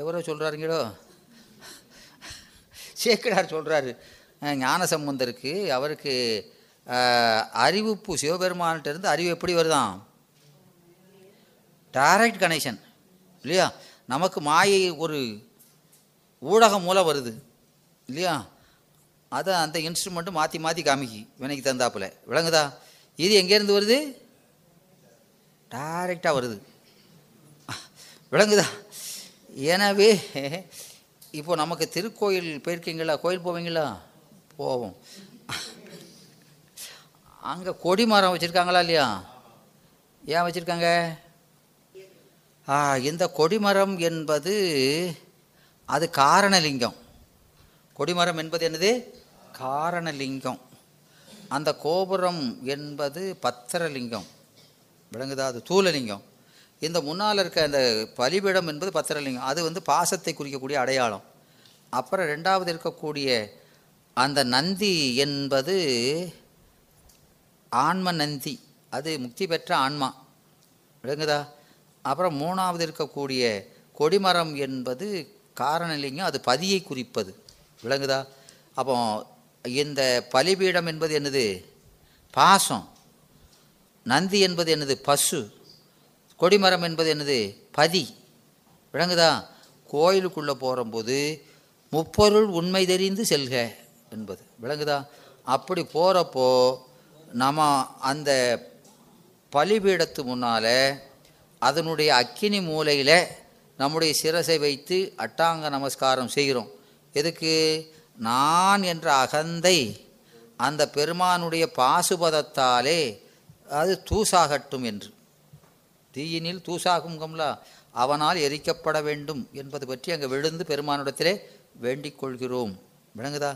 எவரோ சொல்கிறாருங்களோ சேக்கடார் சொல்கிறாரு ஞானசம்பந்தருக்கு அவருக்கு அறிவிப்பு சிவபெருமான்கிட்ட இருந்து அறிவு எப்படி வருதாம் டைரக்ட் கனெக்ஷன் இல்லையா? நமக்கு மாயை ஒரு ஊடகம் மூலம் வருது இல்லையா? அதை அந்த இன்ஸ்ட்ருமெண்ட்டு மாற்றி மாற்றி காமிக்கி வினைக்கு தந்தாப்புல விளங்குதா? இது எங்கேருந்து வருது? டைரெக்டாக வருது. விளங்குதா? எனவே இப்போ நமக்கு திருக்கோயில் போயிருக்கீங்களா? கோயில் போவீங்களா? போவோம். அங்கே கொடி மரம் வச்சுருக்காங்களா இல்லையா? ஏன் வச்சுருக்காங்க? ஆ, இந்த கொடிமரம் என்பது அது காரணலிங்கம். கொடிமரம் என்பது என்னது? காரணலிங்கம். அந்த கோபுரம் என்பது பத்திரலிங்கம். விளங்குதா? அது தூளலிங்கம். இந்த முன்னால் இருக்க அந்த பலிபீடம் என்பது பத்திரலிங்கம் அது வந்து பாசத்தை குறிக்கக்கூடிய அடையாளம். அப்புறம் ரெண்டாவது இருக்கக்கூடிய அந்த நந்தி என்பது ஆன்ம நந்தி அது முக்தி பெற்ற ஆன்மா. விளங்குதா? அப்புறம் மூணாவது இருக்கக்கூடிய கொடிமரம் என்பது காரணலிங்கம் அது பதியை குறிப்பது. விளங்குதா? அப்போ இந்த பலிபீடம் என்பது என்னது? பாசம். நந்தி என்பது என்னது? பசு. கொடிமரம் என்பது என்னது? பதி. விளங்குதா? கோயிலுக்குள்ளே போகிறம்போது முப்பொருள் உண்மை தெரிந்து செல்க என்பது. விளங்குதா? அப்படி போகிறப்போ நம்ம அந்த பலிபீடத்து முன்னால் அதனுடைய அக்கினி மூலையில் நம்முடைய சிரசை வைத்து அட்டாங்க நமஸ்காரம் செய்கிறோம். எதுக்கு? நான் என்ற அகந்தை அந்த பெருமானுடைய பாசுபதத்தாலே அது தூசாகட்டும் என்று. தீயினில் தூசாகுங்கம்லா அவனால் எரிக்கப்பட வேண்டும் என்பது பற்றி அங்கே விழுந்து பெருமானிடத்திலே வேண்டிக் கொள்கிறோம். விளங்குதா?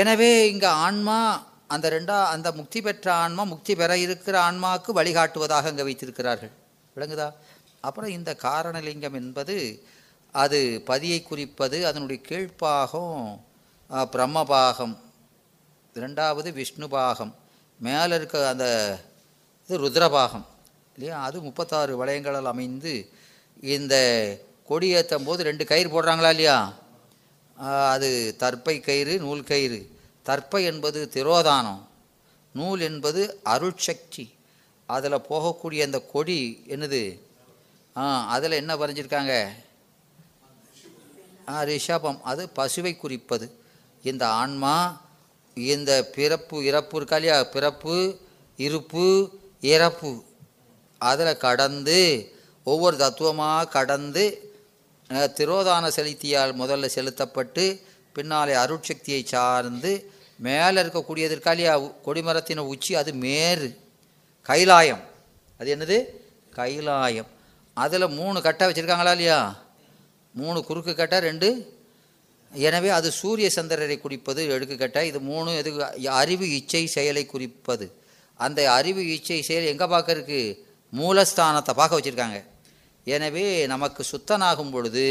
எனவே இங்கே ஆன்மா அந்த ரெண்டா அந்த முக்தி பெற்ற ஆன்மா முக்தி பெற இருக்கிற ஆன்மாவுக்கு வழிகாட்டுவதாக அங்கே வைத்திருக்கிறார்கள். விளங்குதா? அப்புறம் இந்த காரணலிங்கம் என்பது அது பதியை குறிப்பது அதனுடைய கீழ்ப்பாகம் பிரம்மபாகம். ரெண்டாவது விஷ்ணு பாகம் மேலே இருக்க அந்த இது ருத்ரபாகம். இல்லையா? அது முப்பத்தாறு வளையங்களால் அமைந்து இந்த கொடி ஏற்றும் போது ரெண்டு கயிறு போடுறாங்களா இல்லையா? அது தற்பை கயிறு நூல் கயிறு. தற்பை என்பது திரோதானம். நூல் என்பது அருட்சக்தி அதில் போகக்கூடிய அந்த கொடி என்னது? ஆ அதில் என்ன வரைஞ்சிருக்காங்க? ஆ ரிஷபம். அது பசுவை குறிப்பது. இந்த ஆன்மா இந்த பிறப்பு இறப்பு இருக்கா இல்லையா? பிறப்பு இருப்பு இறப்பு. அதில் கடந்து ஒவ்வொரு தத்துவமாக கடந்து திரோதான செலுத்தியால் முதல்ல செலுத்தப்பட்டு பின்னாலே அருட்சக்தியை சார்ந்து மேலே இருக்கக்கூடியது இருக்கா இல்லையா? உ- கொடிமரத்தின் உச்சி அது மேரு. கைலாயம். அது என்னது? கைலாயம். அதில் மூணு கட்டை வச்சுருக்காங்களா இல்லையா? மூணு குறுக்கு கட்டை ரெண்டு. எனவே அது சூரிய சந்திரரை குறிப்பது எடுக்குக்கட்டை இது மூணு எது அறிவு இச்சை செயலை குறிப்பது. அந்த அறிவு இச்சை செயல் எங்கே பார்க்க மூலஸ்தானத்தை பார்க்க வச்சுருக்காங்க. எனவே நமக்கு சுத்தனாகும் பொழுது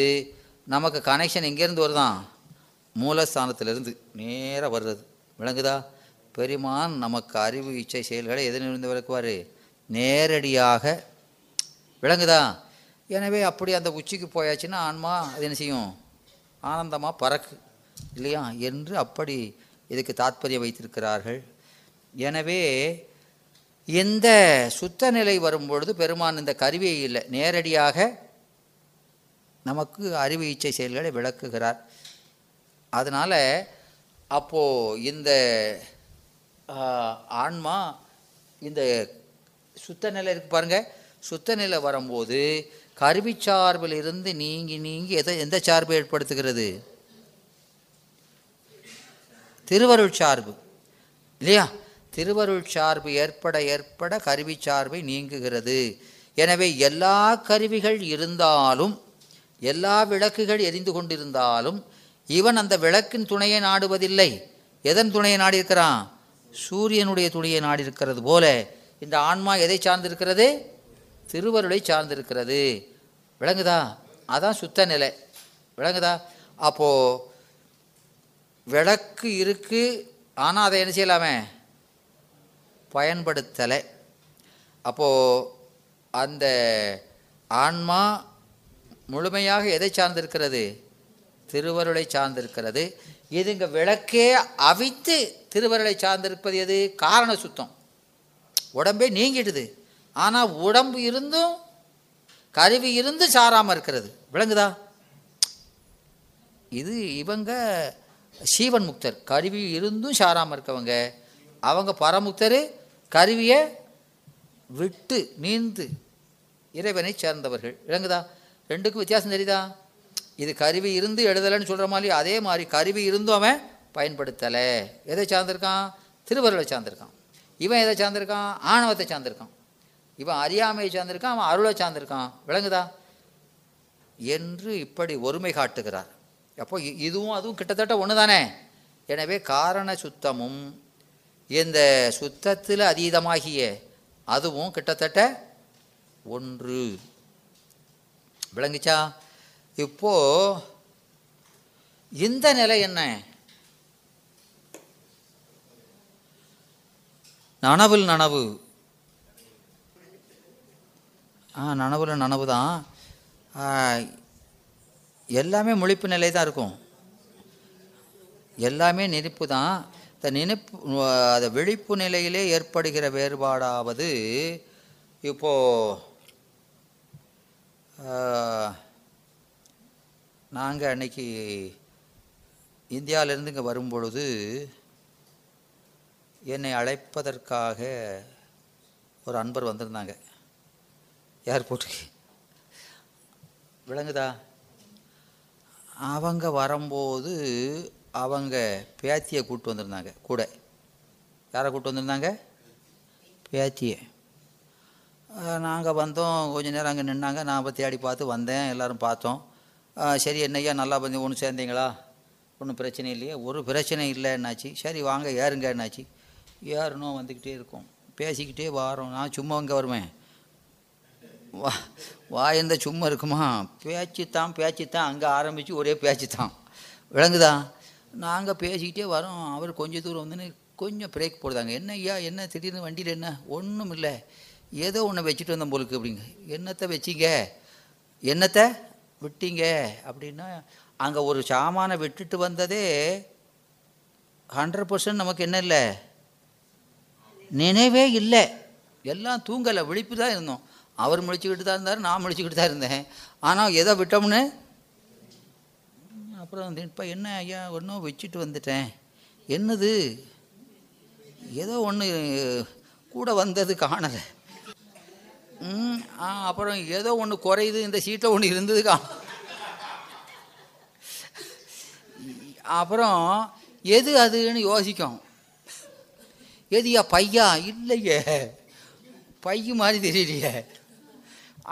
நமக்கு கனெக்ஷன் எங்கேருந்து வருதான் மூலஸ்தானத்திலிருந்து. நேராக வர்றது விளங்குதா? பெருமான் நமக்கு அறிவு இச்சை செயல்களை எதிலிருந்து விளக்குவார்? நேரடியாக விளங்குதா? எனவே அப்படி அந்த உச்சிக்கு போயாச்சுன்னா ஆன்மா அது என்ன செய்யும்? ஆனந்தமாக பறக்கு. இல்லையா? என்று அப்படி இதுக்கு தாத்பரியம் வைத்திருக்கிறார்கள். எனவே இந்த சுத்த நிலை வரும்பொழுது பெருமான் இந்த கருவியை இல்லை. நேரடியாக நமக்கு அறிவு இச்சை செயல்களை விளக்குகிறார். அதனால் அப்போது இந்த ஆன்மா இந்த சுத்த நிலை இருக்கு பாருங்க. சுத்த நிலை வரும்போது கருவி சார்பில் இருந்து நீங்கி நீங்கி எதை எந்த சார்பை ஏற்படுத்துகிறது? திருவருள் சார்பு. இல்லையா? திருவருள் சார்பு ஏற்பட ஏற்பட கருவி சார்பை நீங்குகிறது. எனவே எல்லா கருவிகள் இருந்தாலும் எல்லா விளக்குகள் எரிந்து கொண்டிருந்தாலும் இவன் அந்த விளக்கின் துணையை நாடுவதில்லை. எதன் துணையை நாடியிருக்கிறான்? சூரியனுடைய துணையை நாடியிருக்கிறது போல. இந்த ஆன்மா எதை சார்ந்திருக்கிறது? திருவருளை சார்ந்திருக்கிறது. விளங்குதா? அதான் சுத்த நிலை. விளங்குதா? அப்போது விளக்கு இருக்குது ஆனால் அதை என்ன செய்யலாமே? பயன்படுத்தலை. அப்போது அந்த ஆன்மா முழுமையாக எதை சார்ந்திருக்கிறது? திருவருளை சார்ந்திருக்கிறது. இது இங்கே விளக்கே அவித்து திருவருளை சார்ந்திருப்பது எது? காரண சுத்தம். உடம்பே நீங்கிடுது. ஆனால் உடம்பு இருந்தும் கருவி இருந்தும் சாராமல் இருக்கிறது. விளங்குதா? இது இவங்க சீவன் முக்தர். கருவி இருந்தும் சாராமல் இருக்கவங்க. அவங்க பரமுக்தர் கருவியை விட்டு நீந்து இறைவனை சேர்ந்தவர்கள். விளங்குதா? ரெண்டுக்கும் வித்தியாசம் தெரியுதா? இது கருவி இருந்து எழுதலைன்னு சொல்கிற மாதிரி அதே மாதிரி கருவி இருந்தும் அவன் பயன்படுத்தலை. எதை சார்ந்திருக்கான்? திருவருளை சார்ந்திருக்கான். இவன் எதை சார்ந்திருக்கான்? ஆணவத்தை சார்ந்திருக்கான். இவன் அறியாமையை சார்ந்திருக்கான் அவன் அருளை சார்ந்திருக்கான். விளங்குதா? என்று இப்படி ஒருமை காட்டுகிறார். அப்போ இதுவும் அதுவும் கிட்டத்தட்ட ஒன்று தானே எனவே காரண சுத்தமும் இந்த சுத்தத்தில் அதீதமாகிய அதுவும் கிட்டத்தட்ட ஒன்று. விளங்குச்சா? இப்போ இந்த நிலை என்ன? நனவில் நனவு. ஆ நனவில் நனவு தான். எல்லாமே முழிப்பு நிலை தான் இருக்கும். எல்லாமே நெருப்பு தான். நினைப்பு அந்த விழிப்பு நிலையிலே ஏற்படுகிற வேறுபாடாவது இப்போது நாங்கள் அன்னைக்கு இந்தியாவிலேருந்து இங்கே வரும்பொழுது என்னை அழைப்பதற்காக ஒரு அன்பர் வந்திருந்தாங்க. ஏர்போர்ட்டுக்கு விளங்குதா அவங்க வரும்போது அவங்க பேத்தியை கூப்பிட்டு வந்திருந்தாங்க கூட. யாரை கூப்பிட்டு வந்திருந்தாங்க? பேத்தியை. நாங்கள் வந்தோம் கொஞ்ச நேரம் அங்கே நின்னாங்க. நான் அப்போ தேடி பார்த்து வந்தேன் எல்லோரும் பார்த்தோம். சரி என்னய்யா நல்லா பண்ணி ஒன்று சேர்ந்தீங்களா? ஒன்றும் பிரச்சனை இல்லையே. ஒரு பிரச்சனை இல்லை என்னாச்சு? சரி வாங்க ஏறுங்க என்னாச்சு? ஏறணும் வந்துக்கிட்டே இருக்கோம். பேசிக்கிட்டே வாரோம். நான் சும்மா இங்கே வருவேன். வா வாயிருந்தால் சும்மா இருக்குமா? பேச்சு தான் பேச்சு தான் அங்கே ஆரம்பித்து ஒரே பேச்சு தான் விளங்குதான் நாங்கள் பேசிக்கிட்டே வரோம். அவர் கொஞ்சம் தூரம் வந்துன்னு கொஞ்சம் பிரேக் போடுதாங்க என்ன ஐயா என்ன? திடீர்னு வண்டியில் என்ன? ஒன்றும் இல்லை. ஏதோ ஒன்று வச்சுட்டு வந்தோம் போலுக்கு அப்படிங்க. என்னத்தை வச்சிங்க? என்னத்தை? விட்டீங்க. அப்படின்னா அங்கே ஒரு சாமானை விட்டுட்டு வந்ததே ஹண்ட்ரட் பர்சன்ட் நமக்கு என்ன இல்லை? நினைவே இல்லை. எல்லாம் தூங்கலை. விழிப்பு தான் இருந்தோம். அவர் முழிச்சுக்கிட்டு தான் இருந்தார் நான் முழிச்சுக்கிட்டு தான் இருந்தேன். ஆனால் எதை விட்டோம்னு? அப்புறம் இப்போ என்ன ஐயா ஒன்றும் வச்சுட்டு வந்துட்டேன். என்னது? ஏதோ ஒன்று கூட வந்தது காணலை. ம் ஆ அப்புறம் ஏதோ ஒன்று குறையுது இந்த சீட்டில் ஒன்று இருந்தது கா அப்புறம் எது அதுன்னு யோசிக்கும். எதுயா பையா? இல்லையே. பைய மாதிரி தெரியலையே.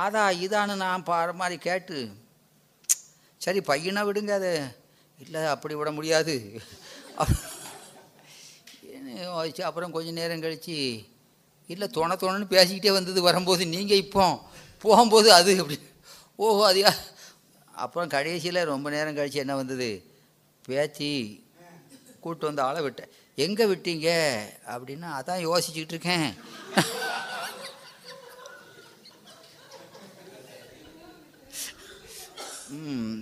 அதான் இதான்னு நான் பாரு மாதிரி கேட்டு சரி பையனா விடுங்க அது. இல்லை அப்படி விட முடியாது. யோசிச்சு அப்புறம் கொஞ்சம் நேரம் கழித்து இல்லை தொண தொணன்னு பேசிக்கிட்டே வந்தது வரும்போது நீங்கள் இப்போ போகும்போது அது அப்படி ஓஹோ அதையா அப்புறம் கடைசியில் ரொம்ப நேரம் கழித்து என்ன வந்தது? பேச்சு கூப்பிட்டு வந்த ஆளை விட்டேன். எங்கே விட்டீங்க? அப்படின்னா அதான் யோசிச்சுக்கிட்டு இருக்கேன். ம்,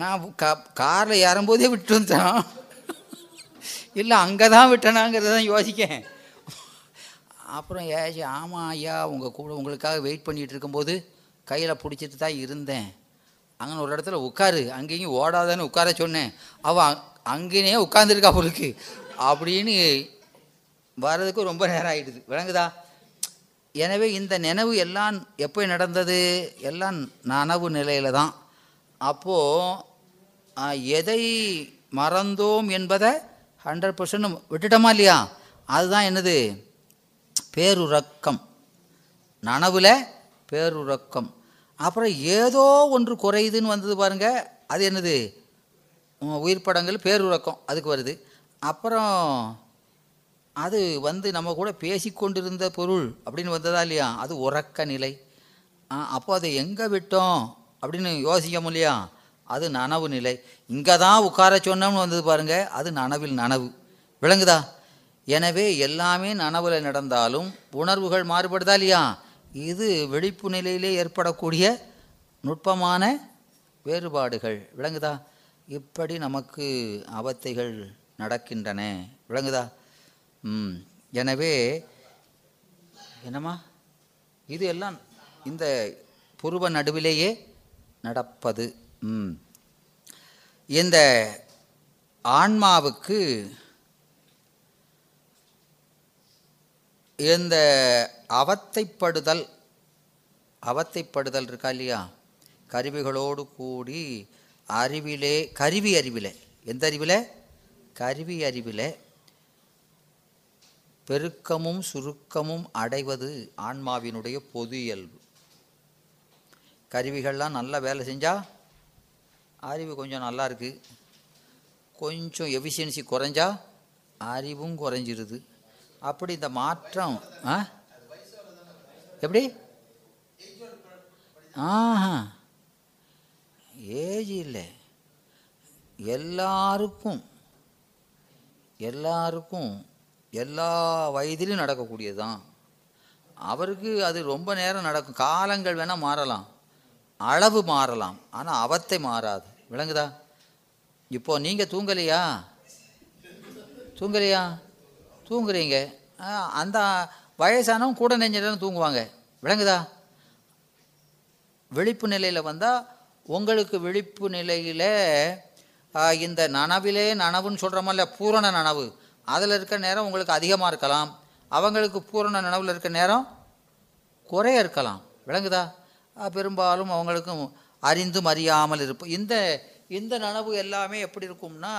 நான் கா காரில் ஏறும்போதே விட்டு வந்துட்டேன். இல்லை அங்கே தான் விட்டேனாங்கிறத தான் யோசிக்கேன். அப்புறம் ஏச்சு ஆமாம் ஐயா உங்கள் கூட உங்களுக்காக வெயிட் பண்ணிகிட்டு இருக்கும்போது கையில் பிடிச்சிட்டு தான் இருந்தேன். அங்கே ஒரு இடத்துல உட்காரு. அங்கேயும் ஓடாதன்னு உட்கார சொன்னேன். அவள் அங்கேயே உட்காந்துருக்கா அவளுக்கு அப்படின்னு வர்றதுக்கு ரொம்ப நேரம் ஆகிடுது விளங்குதா? எனவே இந்த நினைவு எல்லாம் எப்போ நடந்தது? எல்லாம் நனவு நிலையில் தான். அப்போது எதை மறந்தோம் என்பதை ஹண்ட்ரட் பர்சன்ட் விட்டுட்டோமா இல்லையா? அதுதான் என்னது? பேருறக்கம். நனவில் பேருறக்கம். அப்புறம் ஏதோ ஒன்று குறையுதுன்னு வந்தது பாருங்க அது என்னது? உயிர் படங்கள் பேருறக்கம் அதுக்கு வருது. அப்புறம் அது வந்து நம்ம கூட பேசிக்கொண்டிருந்த பொருள் அப்படின்னு வந்ததா இல்லையா? அது உறக்க நிலை. ஆ, அப்போ அதை எங்கே விட்டோம்? அப்படின்னு யோசிக்க இல்லையா? அது நனவு நிலை. இங்கே தான் உட்கார சொன்னோம்னு வந்தது பாருங்க அது நனவில் நனவு. விளங்குதா? எனவே எல்லாமே நனவில் நடந்தாலும் உணர்வுகள் மாறுபடுதா இல்லையா? இது விழிப்பு நிலையிலே ஏற்படக்கூடிய நுட்பமான வேறுபாடுகள். விளங்குதா? இப்படி நமக்கு அவத்தைகள் நடக்கின்றன. விளங்குதா? ம். எனவே என்னம்மா? இது எல்லாம் இந்த புருவ நடுவிலேயே நடப்பது. ம். இந்த ஆன்மாவுக்கு இந்த அவத்தைப்படுதல் அவத்தைப்படுதல் இருக்கா இல்லையா? கருவிகளோடு கூடி அறிவிலே கருவி அறிவிலே. எந்த அறிவிலே? கருவி அறிவிலே. பெருக்கமும் சுருக்கமும் அடைவது ஆன்மாவினுடைய பொது இயல்பு. கருவிகள்லாம் நல்லா வேலை செஞ்சால் அறிவு கொஞ்சம் நல்லா இருக்குது கொஞ்சம் எஃபிஷியன்சி குறைஞ்சா அறிவும் குறைஞ்சிருது. அப்படி இந்த மாற்றம் ஆ? எப்படி? ஆஹா. ஏஜ் இல்லை. எல்லாருக்கும் எல்லாருக்கும் எல்லா வயதிலும் நடக்கக்கூடியது தான் அவருக்கு அது ரொம்ப நேரம் நடக்கும். காலங்கள் வேணால் மாறலாம். அளவு மாறலாம். ஆனால் அவத்தை மாறாது. விளங்குதா? இப்போ நீங்கள் தூங்கலையா? தூங்கலையா? தூங்குறீங்க. அந்த வயசானவங்க கூட நெஞ்சிடம் தூங்குவாங்க. விளங்குதா? விழிப்பு நிலையில் வந்தால் உங்களுக்கு விழிப்பு நிலையில் இந்த நனவிலே நனவுன்னு சொல்கிறோமல்ல பூரண நனவு. அதில் இருக்க நேரம் உங்களுக்கு அதிகமாக இருக்கலாம். அவங்களுக்கு பூரண நனவில் இருக்க நேரம் குறைய இருக்கலாம். விளங்குதா? பெரும்பாலும் அவங்களுக்கும் அறிந்தும் அறியாமல் இருப்போம் இந்த இந்த நனவு எல்லாமே எப்படி இருக்கும்னா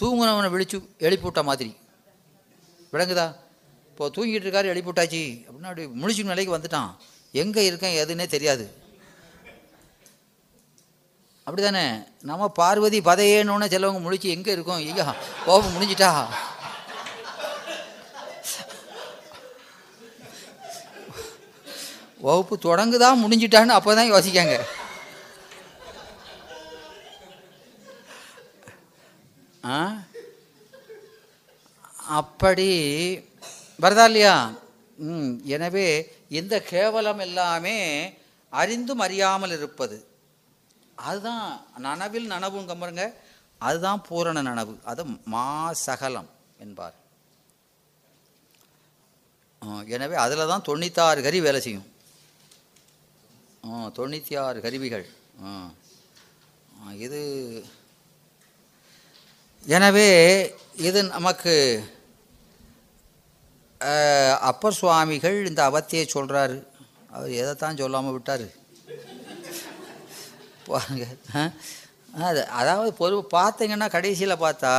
தூங்குனவனை விழிச்சு எழுப்பிவிட்ட மாதிரி. விளங்குதா? இப்போ தூங்கிட்டு இருக்காரு எழுப்பிவிட்டாச்சு அப்படின்னா அப்படி முழிச்சு நிலைக்கு வந்துட்டான். எங்கே இருக்கேன் எதுன்னே தெரியாது. அப்படிதானே நம்ம பார்வதி பதையேன்னு சிலவங்க முழிச்சு எங்கே இருக்கோம்? ஐயா கோபம் முடிஞ்சிட்டா? வகுப்பு தொடங்குதான் முடிஞ்சிட்டான்னு அப்போ தான் யோசிக்காங்க. ஆ? அப்படி வருதா இல்லையா? ம் எனவே இந்த கேவலம் எல்லாமே அறிந்தும் அறியாமல் இருப்பது. அதுதான் நனவில் நனவுங்க பாருங்க. அதுதான் பூரண நனவு. அது மா சகலம் என்பார். எனவே அதில் தான் தொண்ணூத்தாறு கறி வேலை செய்யும். தொண்ணூற்றி ஆறு கருவிகள் ஆ. இது எனவே இது நமக்கு அப்பர் சுவாமிகள் இந்த அவத்தியை சொல்கிறாரு அவர் எதைத்தான் சொல்லாமல் விட்டார் பாருங்க அது அதாவது பொது பார்த்தீங்கன்னா கடைசியில் பார்த்தா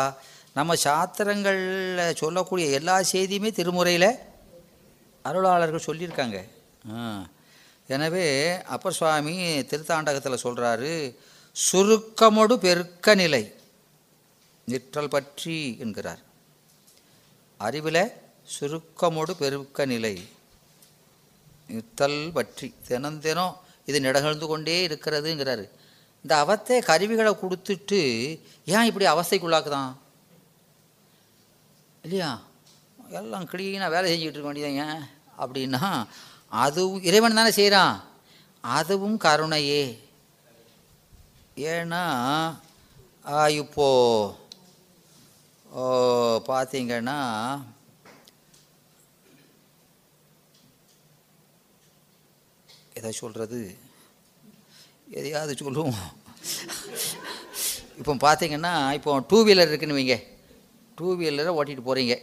நம்ம சாத்திரங்களில் சொல்லக்கூடிய எல்லா செய்தியுமே திருமுறையில் அருளாளர்கள் சொல்லியிருக்காங்க ஆ. எனவே அப்பர் சுவாமி திருத்தாண்டகத்தில் சொல்கிறாரு சுருக்கமொடு பெருக்க நிலை நிற்றல் பற்றி என்கிறார். அறிவில் சுருக்கமோடு பெருக்க நிலை நிற்றல் பற்றி. தினம் தினம் இது நிகழ்ந்து கொண்டே இருக்கிறதுங்கிறாரு. இந்த அவத்தை கருவிகளை கொடுத்துட்டு ஏன் இப்படி அவஸ்தைக்குள்ளாக்குதான்? இல்லையா? எல்லாம் கிளீனாக வேலை செஞ்சுக்கிட்டு இருக்க வேண்டியது ஏன்? அப்படின்னா அதுவும் இறைவன் தானே செய்கிறான் அதுவும் கருணையே. ஏன்னா ஆ, இப்போ ஓ, பார்த்தீங்கன்னா எதை சொல்கிறது எதையாவது சொல்லுவோம். இப்போ பார்த்தீங்கன்னா இப்போ டூ வீலர் இருக்குன்னு வைங்க. டூ வீலரை ஓட்டிகிட்டு போகிறீங்க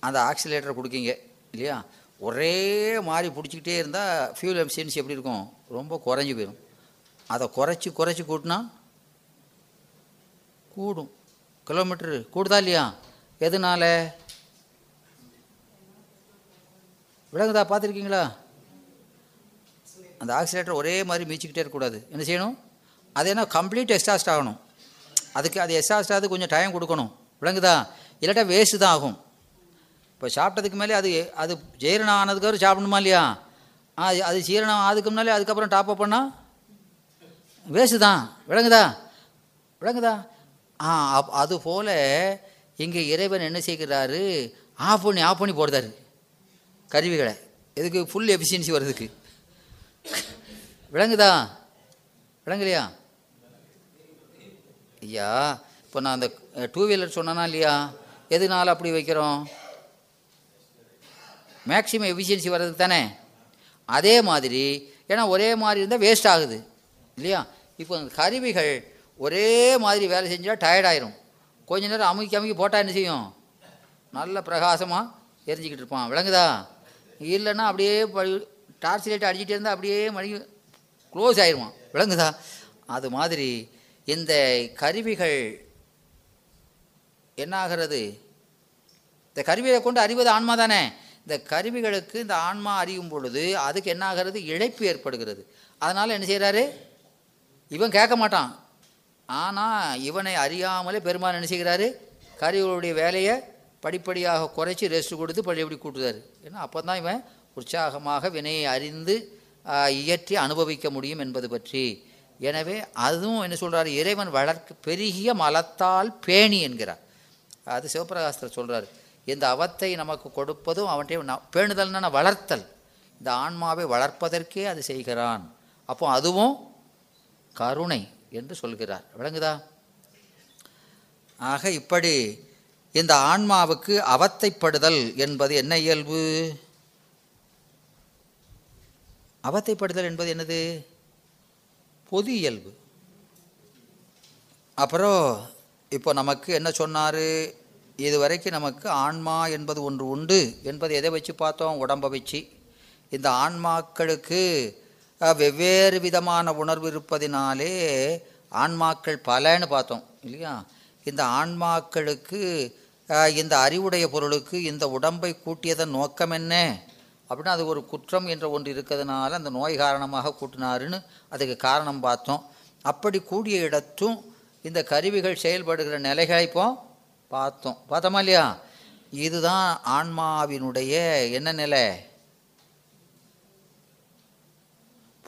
அந்த ஆக்சிலேட்டரை கொடுக்கீங்க. இல்லையா? ஒரே மாதிரி பிடிச்சிக்கிட்டே இருந்தால் ஃபியூல் எஃபிஷியன்சி எப்படி இருக்கும்? ரொம்ப குறைஞ்சி போயிடும் அதை குறைச்சி குறைச்சி கூட்டினா கூடும். கிலோமீட்டரு கூடுதா இல்லையா? எதனால? விலங்குதா பார்த்துருக்கீங்களா? அந்த ஆக்சிலேட்டர் ஒரே மாதிரி மீச்சிக்கிட்டே இருக்கக்கூடாது. என்ன செய்யணும்? அது என்ன? கம்ப்ளீட் எக்ஸாஸ்ட் ஆகணும். அதுக்கு அது எக்ஸாஸ்ட் ஆகுது கொஞ்சம் டைம் கொடுக்கணும். விளங்குதா இல்லாட்டா வேஸ்ட்டு தான் ஆகும். இப்போ சாப்பிட்டதுக்கு மேலே அது அது ஜீரணம் ஆனதுக்கப்புறம் சாப்பிடணுமா இல்லையா? ஆ அது ஜீரணம் ஆனதுக்கு முன்னாலே அதுக்கப்புறம் டாப் அப் பண்ணால் வேஸ்ட்டு தான். விளங்குதா? விளங்குதா? ஆ அப் அது போல் இங்கே இறைவன் என்ன செய்கிறாரு? ஆஃப் பண்ணி ஆஃப் பண்ணி போடுறாரு. கருவிகளை. இதுக்கு ஃபுல் எஃபிஷியன்சி வர்றதுக்கு. விளங்குதா? விளங்கலையா? ஐயா இப்போ நான் அந்த டூ வீலர் சொன்னேனா இல்லையா? எதுனால அப்படி வைக்கிறோம்? மேக்ஸிமம் எஃபிஷியன்சி வர்றதுக்கு தானே? அதே மாதிரி ஏன்னா ஒரே மாதிரி இருந்தால் வேஸ்ட் ஆகுது இல்லையா? இப்போ அந்த கருவிகள் ஒரே மாதிரி வேலை செஞ்சால் டயர்டாயிரும் கொஞ்ச நேரம் அமுக்கி அமுக்கி போட்டால் என்ன செய்யும்? நல்ல பிரகாசமாக எரிஞ்சிக்கிட்டு இருப்பான். விளங்குதா? இல்லைன்னா அப்படியே டார்ச் லைட் அடிச்சிட்டே இருந்தால் அப்படியே மணி க்ளோஸ் ஆயிடுவான் விளங்குதா? அது மாதிரி இந்த கருவிகள் என்னாகிறது? இந்த கருவியை கொண்டு அறிவது ஆன்மா தானே? இந்த கருவிகளுக்கு இந்த ஆன்மா அறியும் பொழுது அதுக்கு என்னாகிறது? இழைப்பு ஏற்படுகிறது. அதனால் என்ன செய்கிறாரு இவன் கேட்க மாட்டான். ஆனால் இவனை அறியாமலே பெருமாள் என்ன செய்கிறாரு? கருவிகளுடைய வேலையை படிப்படியாக குறைச்சி ரெஸ்ட் கொடுத்து பழையபடி கூட்டுறாரு. ஏன்னா அப்போ தான் இவன் உற்சாகமாக வினையை அறிந்து இயற்றி அனுபவிக்க முடியும் என்பது பற்றி. எனவே அதுவும் என்ன சொல்கிறார் இறைவன் வளர்க்க பெருகிய மலத்தால் பேணி என்கிறார். அது சிவபிரகாசத்தில் சொல்கிறார் இந்த அவத்தை நமக்கு கொடுப்பதும் அவன்கிட்ட பேணுதல்னா வளர்த்தல். இந்த ஆன்மாவை வளர்ப்பதற்கே அது செய்கிறான். அப்போ அதுவும் கருணை என்று சொல்கிறார். விளங்குதா? ஆக இப்படி இந்த ஆன்மாவுக்கு அவத்தைப்படுதல் என்பது என்ன இயல்பு? அவத்தைப்படுதல் என்பது என்னது? பொது இயல்பு. அப்புறம் இப்போ நமக்கு என்ன சொன்னார்? இதுவரைக்கும் நமக்கு ஆன்மா என்பது ஒன்று உண்டு என்பது எதை வச்சு பார்த்தோம்? உடம்பை வச்சு. இந்த ஆன்மாக்களுக்கு வெவ்வேறு விதமான உணர்வு இருப்பதினாலே ஆன்மாக்கள் பலன்னு பார்த்தோம் இல்லையா? இந்த ஆன்மாக்களுக்கு இந்த அறிவுடைய பொருளுக்கு இந்த உடம்பை கூட்டியதன் நோக்கம் என்ன? அப்படின்னா அது ஒரு குற்றம் என்ற ஒன்று இருக்கிறதுனால அந்த நோய் காரணமாக கூட்டினாருன்னு அதுக்கு காரணம் பார்த்தோம். அப்படி கூடிய இடத்தும் இந்த கருவிகள் செயல்படுகிற நிலைகளை இப்போ பார்த்தோம். பார்த்தோமா இல்லையா? இதுதான் ஆன்மாவினுடைய என்ன நிலை?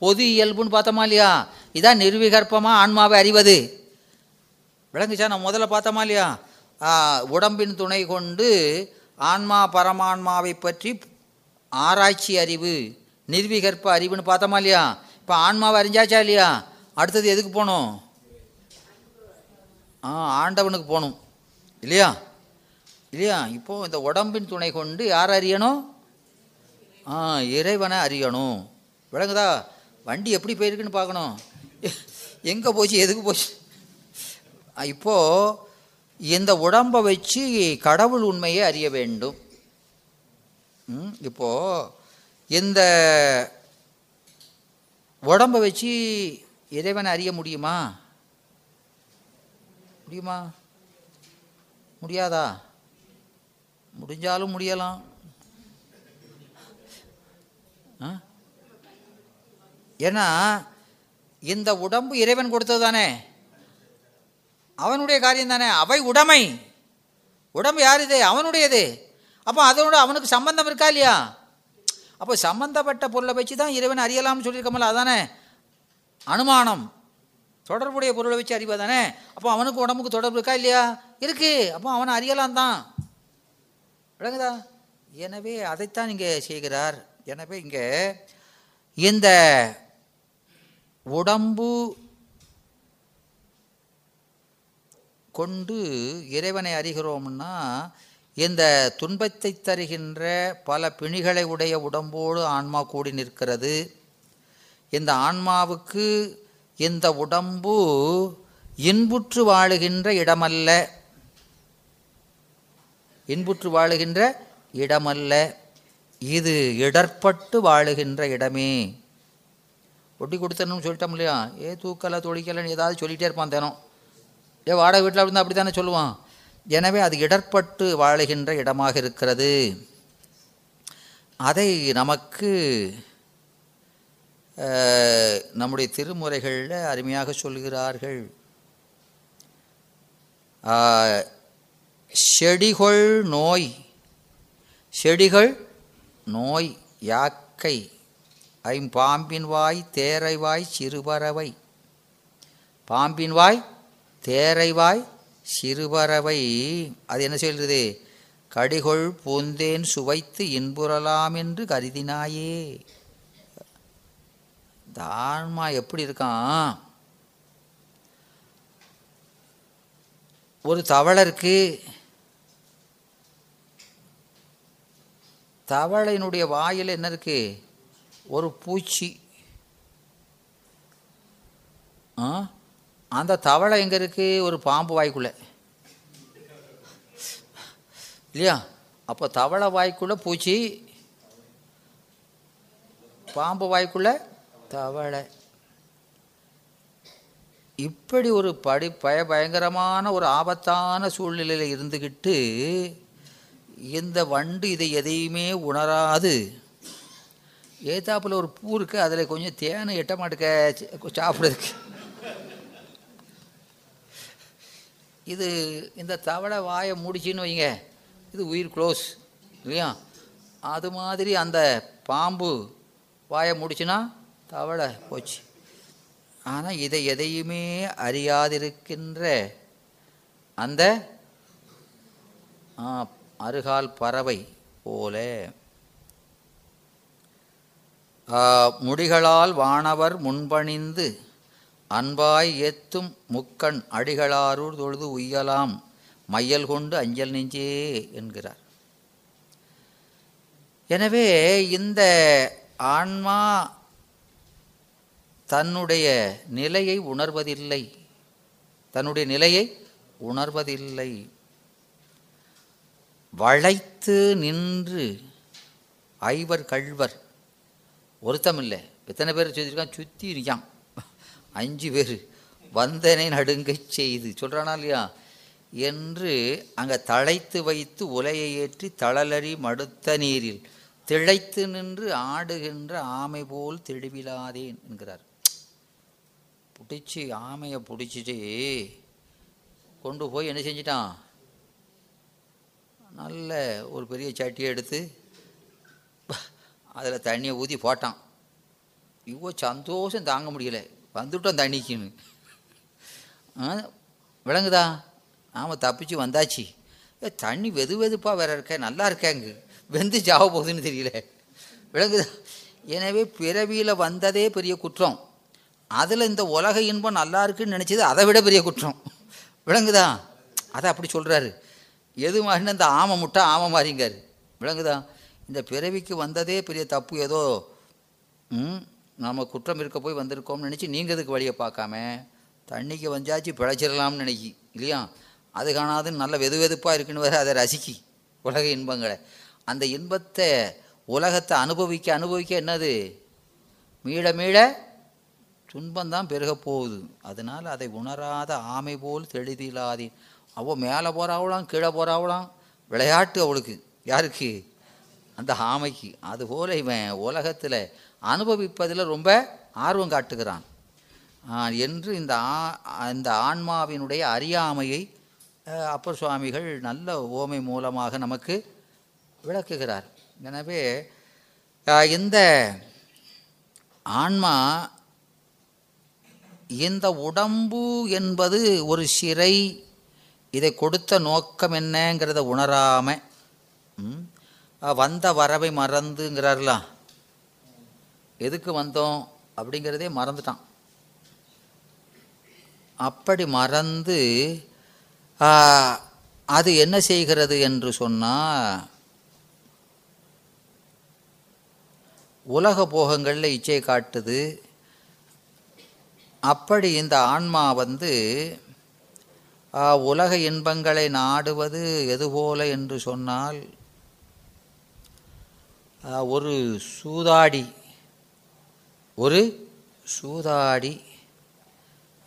பொது இயல்புன்னு பார்த்தோமா இல்லையா? இதான் நிர்விகற்பமாக ஆன்மாவை அறிவது. விளங்குச்சா? நான் முதல்ல பார்த்தோமா இல்லையா? உடம்பின் துணை கொண்டு ஆன்மா பரமான்மாவை பற்றி ஆராய்ச்சி அறிவு நிர்விகற்ப அறிவுன்னு பார்த்தோமா இல்லையா? இப்போ ஆன்மாவை அறிஞ்சாச்சா இல்லையா? அடுத்தது எதுக்கு போகணும் ஆ ஆண்டவனுக்கு போகணும் இல்லையா? இல்லையா? இப்போது இந்த உடம்பின் துணை கொண்டு யார் அறியணும்? ஆ இறைவனை அறியணும். விளங்குதா? வண்டி எப்படி போயிருக்குன்னு பார்க்கணும். எங்கே போச்சு? எதுக்கு போச்சு? இப்போது இந்த உடம்பை வச்சு கடவுள் உண்மையை அறிய வேண்டும். ம், இந்த உடம்பை வச்சு இறைவனை அறிய முடியுமா? முடியுமா? முடியாதா? முடிஞ்சாலும் முடியலாம். ஆ? ஏன்னா இந்த உடம்பு இறைவன் கொடுத்தது தானே? அவனுடைய காரியம் தானே? அவை உடைமை. உடம்பு யார் இது? அவனுடையது. அப்போ அதனோட அவனுக்கு சம்பந்தம் இருக்கா இல்லையா? அப்போ சம்பந்தப்பட்ட பொருளை வச்சு தான் இறைவன் அறியலாம்னு சொல்லியிருக்கோம்ல அதானே? அனுமானம். தொடர்புடைய பொருளை வச்சு அறிவா தானே? அப்போ அவனுக்கு உடம்புக்கு தொடர்பு இருக்கா இல்லையா? இருக்கு. அப்போ அவனை அறியலாம் தான். விளங்குதா? எனவே அதைத்தான் இங்கே செய்கிறார். எனவே இங்கே இந்த உடம்பு கொண்டு இறைவனை அறிகிறோம்னா இந்த துன்பத்தை தருகின்ற பல பிணிகளை உடைய உடம்போடு ஆன்மா கூடி நிற்கிறது. இந்த ஆன்மாவுக்கு இந்த உடம்பு இன்புற்று வாழுகின்ற இடமல்ல. இன்புற்று வாழுகின்ற இடமல்ல. இது இடர்பட்டு வாழுகின்ற இடமே. ஒட்டி கொடுத்தனும் சொல்லிட்டோம் இல்லையா? ஏ தூக்கலை தொழிக்கலைன்னு ஏதாவது சொல்லிகிட்டே இருப்பான் தினம். ஏ வாடகை வீட்டில் இருந்தால் அப்படி தானே சொல்லுவான். எனவே அது இடர்பட்டு வாழுகின்ற இடமாக இருக்கிறது. அதை நமக்கு நம்முடைய திருமுறைகளில் அருமையாக சொல்கிறார்கள். செடிகள் நோய் செடிகள் நோய் யாக்கை ஐம்பாம்பின் வாய் தேரைவாய் சிறுபறவை. பாம்பின் வாய் தேரைவாய் சிறுபறவை. அது என்ன சொல்கிறது? கடிகொள் பூந்தேன் சுவைத்து இன்புறலாம் என்று கருதினாயே. இந்த ஆன்மா எப்படி இருக்கான்? ஒரு தவளை இருக்கு. தவளையினுடைய வாயில் என்ன இருக்கு? ஒரு பூச்சி. ஆ? அந்த தவளை எங்கே இருக்கு? ஒரு பாம்பு வாய்க்குள்ள. இல்லையா? அப்போ தவளை வாய்க்குள்ள பூச்சி. பாம்பு வாய்க்குள்ள தவளை. இப்படி ஒரு படி பய பயங்கரமான ஒரு ஆபத்தான சூழ்நிலையில் இருந்துக்கிட்டு இந்த வண்டு இதை எதையுமே உணராது. ஏத்தாப்புல ஒரு பூ இருக்கு அதில் கொஞ்சம் தேனை எட்ட மாட்டுக்க சாப்பிட்றதுக்கு. இது இந்த தவளை வாயை மூடிச்சின்னு வைங்க. இது உயிர் க்ளோஸ் இல்லையா? அது மாதிரி அந்த பாம்பு வாயை முடிச்சுன்னா தவளை போச்சு. ஆனால் இதை எதையுமே அறியாதிருக்கின்ற அந்த ஆ, அருகால் பறவை போல. முடிகளால் வானவர் முன்பணிந்து அன்பாய் ஏத்தும் முக்கண் அடிகளாரூர் தொழுது உய்யலாம் மையல் கொண்டு அஞ்சல் நெஞ்சே என்கிறார். எனவே இந்த ஆன்மா தன்னுடைய நிலையை உணர்வதில்லை. தன்னுடைய நிலையை உணர்வதில்லை. வளைத்து நின்று ஐவர் கள்வர். ஒருத்தம் இல்லை. எத்தனை பேர் சொல்லியிருக்கான் சுற்றி இருக்கான். அஞ்சு பேர். வந்தனை நடுங்கச் செய்து. சொல்கிறானா இல்லையா? என்று அங்கே தழைத்து வைத்து உலையை ஏற்றி தளலறி மடுத்த நீரில். திளைத்து நின்று ஆடுகின்ற ஆமை போல் தெளிவிலாதேன் என்கிறார். பிடிச்சி ஆமையை பிடிச்சிட்டு கொண்டு போய் என்ன செஞ்சிட்டான்? நல்ல ஒரு பெரிய சட்டியை எடுத்து அதில் தண்ணியை ஊற்றி போட்டான். இவ்வளோ சந்தோஷம் தாங்க முடியல. வந்துட்டோம் தண்ணிக்குன்னு. ஆ, விளங்குதா? நாம் தப்பிச்சு வந்தாச்சு. ஏ தண்ணி வெது வெதுப்பாக வேற இருக்க நல்லா இருக்கேங்க வெந்து சாவ போகுதுன்னு தெரியல. விளங்குதா? எனவே பிறவியில் வந்ததே பெரிய குற்றம். அதில் இந்த உலக இன்பம் நல்லா இருக்குன்னு நினச்சது அதை விட பெரிய குற்றம். விளங்குதா? அதை அப்படி சொல்கிறாரு எது மாதிரின்னு இந்த ஆமை முட்டை ஆமை மாதிரிங்காரு விளங்குதா? இந்த பிறவிக்கு வந்ததே பெரிய தப்பு. ஏதோ ம் நம்ம குற்றம் இருக்க போய் வந்திருக்கோம்னு நினச்சி நீங்கள் இதுக்கு வழியை பார்க்காம? தண்ணிக்கு வந்தாச்சு பிழைச்சிடலாம்னு நினைக்கி. இல்லையா? அது காணாதுன்னு நல்ல வெது வெதுப்பாக இருக்குன்னு வேறு அதை ரசிக்கி. உலக இன்பங்களை. அந்த இன்பத்தை உலகத்தை அனுபவிக்க அனுபவிக்க என்னது? மீள மீள துன்பந்தான் பெருக போகுது அதனால் அதை உணராத ஆமை போல் தெளிதிலாதே. அவள் மேலே போகிறாவளாம் கீழே போகிறாவளாம் விளையாட்டு அவளுக்கு. யாருக்கு? அந்த ஆமைக்கு. அதுபோல் இவன் உலகத்தில் அனுபவிப்பதில் ரொம்ப ஆர்வம் காட்டுகிறான். என்று இந்த ஆ இந்த ஆன்மாவினுடைய அறியாமையை அப்பர் சுவாமிகள் நல்ல ஓமை மூலமாக நமக்கு விளக்குகிறார். எனவே இந்த ஆன்மா இந்த உடம்பு என்பது ஒரு சிறை. இதை கொடுத்த நோக்கம் என்னங்கிறத உணராம வந்த வரவை மறந்துங்கிறார்களா? எதுக்கு வந்தோம் அப்படிங்கிறதே மறந்துட்டான். அப்படி மறந்து அது என்ன செய்கிறது என்று சொன்னால் உலக போகங்களில் இச்சை காட்டுது. அப்படி இந்த ஆன்மா வந்து உலக இன்பங்களை நாடுவது எதுபோல என்று சொன்னால் ஒரு சூதாடி ஒரு சூதாடி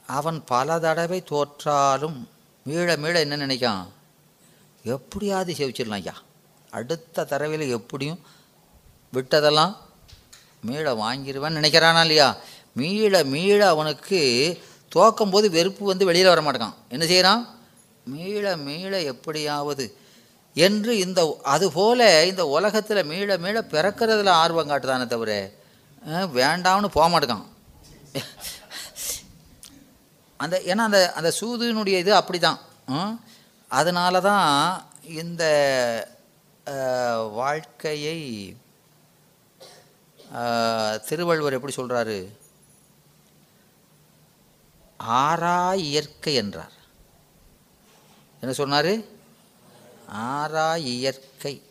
அவன் பல தடவை தோற்றாலும் மீள மீள என்ன நினைக்கான் எப்படியாவது செவிச்சிடலாம் ஐயா. அடுத்த தடவையில் எப்படியும் விட்டதெல்லாம் மீள வாங்கிடுவேன் நினைக்கிறானா இல்லையா? மீள மீள அவனுக்கு தோக்கும் போது வெறுப்பு வந்து வெளியில் வர மாட்டேங்கான் என்ன செய்கிறான் மீள மீள எப்படியாவது என்று இந்த அதுபோல இந்த உலகத்தில் மீள மீள பிறக்கிறதுல ஆர்வம் காட்டுதானே தவிர வேண்டாம்னு போக மாட்டேங்கான். அந்த ஏன்னா அந்த அந்த சூதுனுடைய இது அப்படி தான் அதனால தான் இந்த வாழ்க்கையை திருவள்ளுவர் எப்படி சொல்கிறாரு ஆறா இயற்கை என்றார். என்ன சொன்னார்? ஆறா இயற்கை.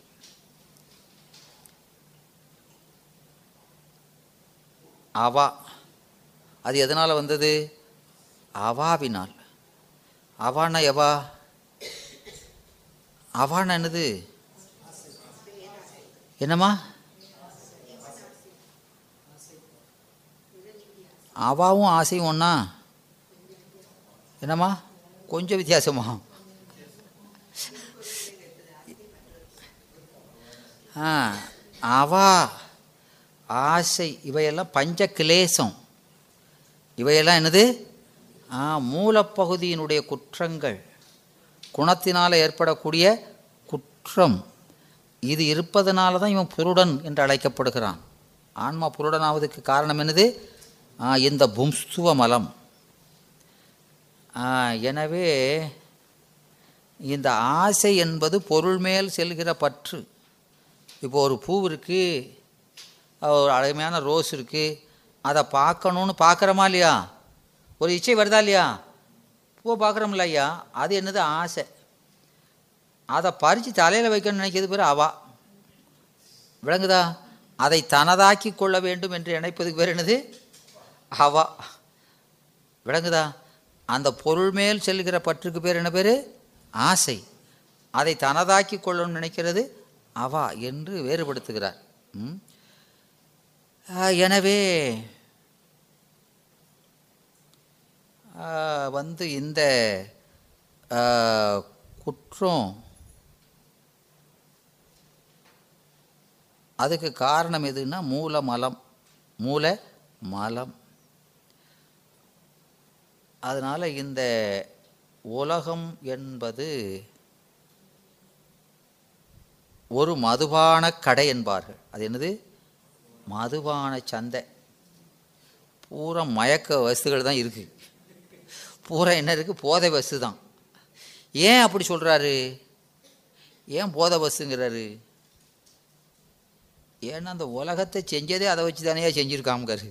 அவா. அது எதனால் வந்தது? அவாவினால். அவானா எவா? அவானா என்னது? என்னம்மா? அவாவும் ஆசையும் ஒன்றா என்னம்மா? கொஞ்சம் வித்தியாசமா? ஆ அவா ஆசை இவையெல்லாம் பஞ்ச கிளேசம் இவையெல்லாம் என்னது? ஆ மூலப்பகுதியினுடைய குற்றங்கள். குணத்தினால் ஏற்படக்கூடிய குற்றம். இது இருப்பதனால தான் இவன் புருடன் என்று அழைக்கப்படுகிறான். ஆன்மா புருடனாவதுக்கு காரணம் என்னது? இந்த பும்ஸ்துவ மலம். எனவே இந்த ஆசை என்பது பொருள் மேல் செல்கிற பற்று. இப்போ ஒரு பூ இருக்குது ஒரு அழகான ரோஸ் இருக்குது அதை பார்க்கணுன்னு பார்க்குறோமா இல்லையா? ஒரு இச்சை வருதா இல்லையா? பூவை பார்க்குறோம்ல ஐயா அது என்னது ஆசை? அதை பறித்து தலையில் வைக்கணும்னு நினைக்கிறது பேர் அவா. விளங்குதா? அதை தனதாக்கி கொள்ள வேண்டும் என்று நினைப்பதுக்கு பேர் என்னது? அவா. விளங்குதா? அந்த பொருள் மேல் செல்கிற பற்றுக்கு பேர் என்ன பேர்? ஆசை. அதை தனதாக்கி கொள்ளணும்னு நினைக்கிறது அவா என்று வேறுபடுத்துகிறார். ம்? எனவே வந்து இந்த குற்றம் அதுக்கு காரணம் எதுன்னா மூல மலம் மூல மலம் அதனால் இந்த உலகம் என்பது ஒரு மதுபான கடை என்பார்கள். அது என்னது? மதுபான சந்தை. பூரா மயக்க வஸ்துகள் தான் இருக்குது பூரா என்ன இருக்குது போதை வஸ்து தான். ஏன் அப்படி சொல்கிறாரு ஏன் போதை வசுங்கிறாரு ஏன்னா அந்த உலகத்தை செஞ்சதே அதை வச்சு தானே செஞ்சுருக்காமக்காரு